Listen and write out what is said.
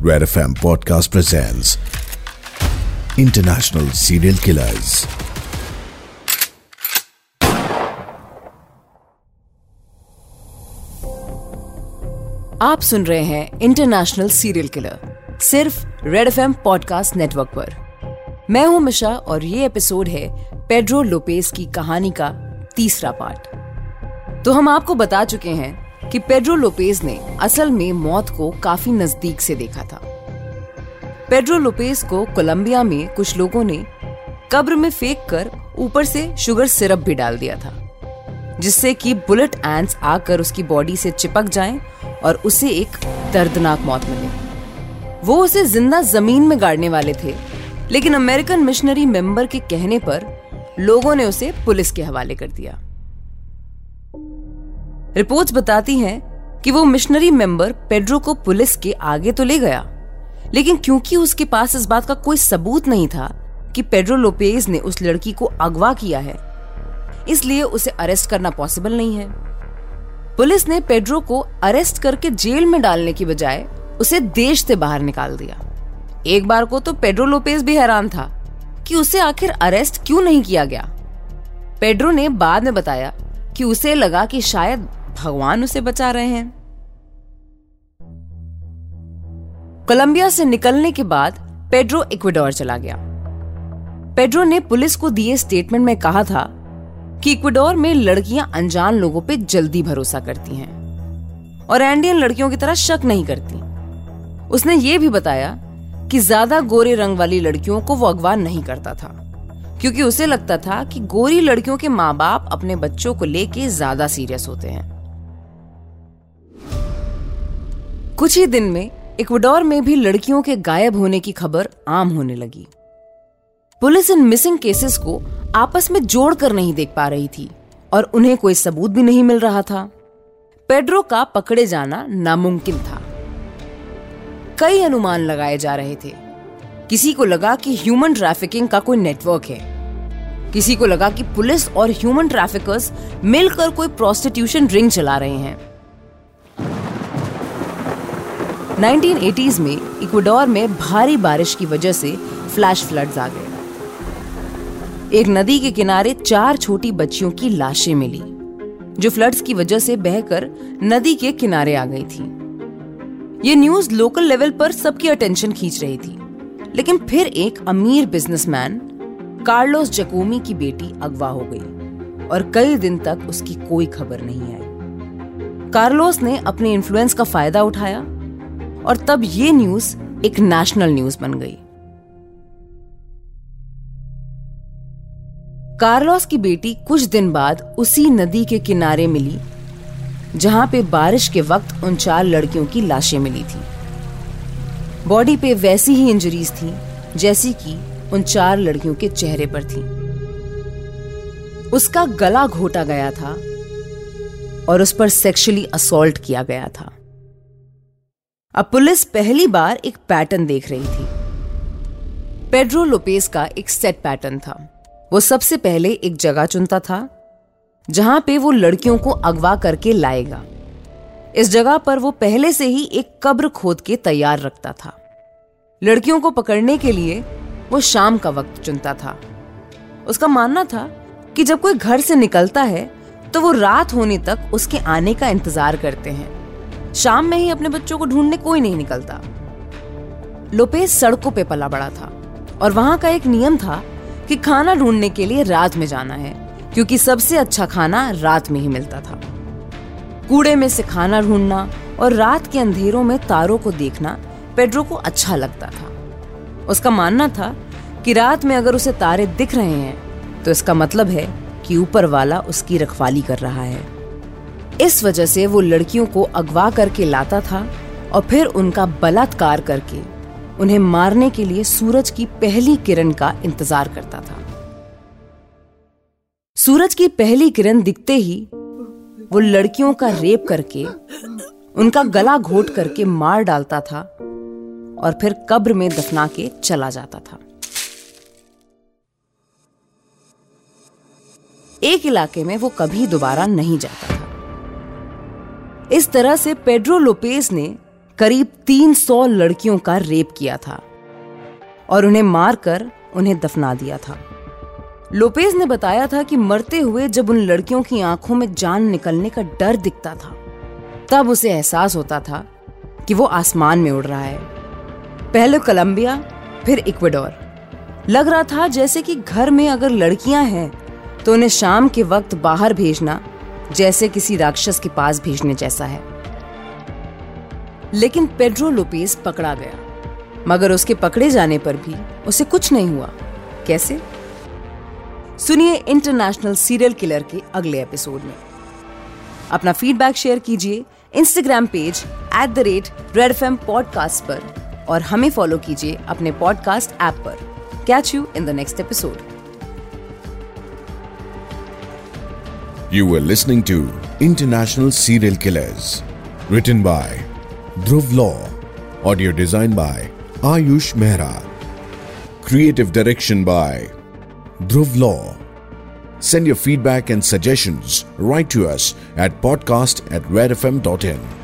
Red FM Podcast presents International Serial Killers. आप सुन रहे हैं इंटरनेशनल सीरियल किलर सिर्फ़ रेड एफ़ पॉडकास्ट नेटवर्क पर मैं हूँ मिशा और ये एपिसोड है पेड्रो लोपेस की कहानी का तीसरा पार्ट तो हम आपको बता चुके हैं कि पेड्रो लोपेस ने असल में मौत को काफ़ी नज़दीक से देखा था। पेड्रो लोपेस को कोलंबिया में कुछ लोगों ने कब्र में फेंक कर ऊपर से शुगर सिरप भी डाल दिया था, जिससे कि बुलेट एंड्स आकर उसकी बॉडी से चिपक जाएँ और उसे एक दर्दनाक मौत मिले। वो उसे ज़िंदा ज़मीन में गाड़ने वाले थे, लेकिन अमेरिकन मिशनरी मेंबर के कहने पर लोगों ने उसे पुलिस के हवाले कर दिया। रिपोर्ट्स बताती हैं कि वो मिशनरी मेंबर पेड्रो को पुलिस के आगे तो ले गया। लेकिन क्योंकि उसके पास इस बात का कोई सबूत नहीं था कि पेड्रो लोपेज ने उस लड़की को अगवा किया है, इसलिए उसे अरेस्ट करना पॉसिबल नहीं है। पुलिस ने पेड्रो को अरेस्ट करके जेल में डालने की बजाय उसे देश से बाहर निकाल दिया। एक बार को तो पेड्रो लोपेज भी हैरान था कि उसे आखिर अरेस्ट क्यों नहीं किया गया। पेड्रो ने बाद में बताया कि उसे लगा कि शायद भगवान उसे बचा रहे हैं। कोलंबिया से निकलने के बाद पेड्रो इक्वेडोर चला गया। पेड्रो ने पुलिस को दिए स्टेटमेंट में कहा था कि इक्वेडोर में लड़कियाँ अनजान लोगों पे जल्दी भरोसा करती हैं और एंडियन लड़कियों की तरह शक नहीं करती। उसने ये भी बताया कि ज़्यादा गोरे रंग वाली लड़कियों को वो अगवा नहीं करता था, क्योंकि उसे लगता था कि गोरी लड़कियों के माँ बाप अपने बच्चों को लेके ज़्यादा सीरियस होते हैं। कुछ ही दिन में इक्वेडोर में भी लड़कियों के गायब होने की खबर आम होने लगी। पुलिस इन मिसिंग केसेस को आपस में जोड़कर नहीं देख पा रही थी और उन्हें कोई सबूत भी नहीं मिल रहा था। पेड्रो का पकड़े जाना नामुमकिन था। कई अनुमान लगाए जा रहे थे। किसी को लगा कि ह्यूमन ट्रैफिकिंग का कोई नेटवर्क है। किसी को लगा कि पुलिस और ह्यूमन ट्रैफिकर्स मिलकर कोई प्रोस्टिट्यूशन रिंग चला रहे हैं। 1980s में इक्वेडोर में भारी बारिश की वजह से फ्लैश फ्लड्स आ गए। एक नदी के किनारे चार छोटी बच्चियों की लाशें मिली, जो फ्लड्स की वजह से बहकर नदी के किनारे आ गई थी। ये न्यूज़ लोकल लेवल पर सबकी अटेंशन खींच रही थी, लेकिन फिर एक अमीर बिजनेसमैन, कार्लोस जकोमी की बेटी अगवा हो गई, और कई दिन तक उसकी कोई खबर नहीं आई। कार्लोस ने अपने इन्फ्लुएंस का फ़ायदा उठाया और तब ये न्यूज़ एक नेशनल न्यूज़ बन गई। कार्लोस की बेटी कुछ दिन बाद उसी नदी के किनारे मिली, जहाँ पे बारिश के वक्त उन चार लड़कियों की लाशें मिली थी। बॉडी पे वैसी ही इंजरीज थी, जैसी कि उन चार लड़कियों के चेहरे पर थी। उसका गला घोटा गया था और उस पर सेक्सुअली असॉल्ट किया गया था। अब पुलिस पहली बार एक पैटर्न देख रही थी। पेड्रो लोपेस का एक सेट पैटर्न था। वो सबसे पहले एक जगह चुनता था, जहाँ पे वो लड़कियों को अगवा करके लाएगा। इस जगह पर वो पहले से ही एक कब्र खोद के तैयार रखता था। लड़कियों को पकड़ने के लिए वो शाम का वक्त चुनता था। उसका मानना था कि जब कोई घर से निकलता है तो वो रात होने तक उसके आने का इंतज़ार करते हैं। शाम में ही अपने बच्चों को ढूँढने कोई नहीं निकलता। लोपेस सड़कों पे पला बड़ा था और वहाँ का एक नियम था कि खाना ढूँढने के लिए रात में जाना है, क्योंकि सबसे अच्छा खाना रात में ही मिलता था। कूड़े में से खाना ढूंढना और रात के अंधेरों में तारों को देखना पेड्रो को अच्छा लगता था। उसका मानना था कि रात में अगर उसे तारे दिख रहे हैं तो इसका मतलब है कि ऊपर वाला उसकी रखवाली कर रहा है। इस वजह से वो लड़कियों को अगवा करके लाता था और फिर उनका बलात्कार करके उन्हें मारने के लिए सूरज की पहली किरण का इंतज़ार करता था। सूरज की पहली किरण दिखते ही वो लड़कियों का रेप करके उनका गला घोट करके मार डालता था और फिर कब्र में दफना के चला जाता था। एक इलाके में वो कभी दोबारा नहीं जाता था। इस तरह से पेड्रो लोपेज ने करीब 300 लड़कियों का रेप किया था और उन्हें मारकर उन्हें दफना दिया था। लोपेज ने बताया था कि मरते हुए जब उन लड़कियों की आँखों में जान निकलने का डर दिखता था, तब उसे एहसास होता था कि वो आसमान में उड़ रहा है। पहले कोलंबिया, फिर इक्वेडोर। लग रहा था जैसे कि घर में अगर लड़कियाँ हैं तो उन्हें शाम के वक्त बाहर भेजना जैसे किसी राक्षस के पास भेजने जैसा है। लेकिन पेड्रो लोपेस पकड़ा गया। मगर उसके पकड़े जाने पर भी उसे कुछ नहीं हुआ। कैसे? सुनिए इंटरनेशनल सीरियल किलर के अगले एपिसोड में। अपना फीडबैक शेयर कीजिए Instagram page at the rate Red F podcast पर और हमें फॉलो कीजिए अपने पॉडकास्ट ऐप पर। Catch you in the next episode You were listening to International Serial Killers, written by Dhruv Law, audio designed by Ayush Mehra, creative direction by Dhruv Law. Send your feedback and suggestions right to us at podcast at redfm.in.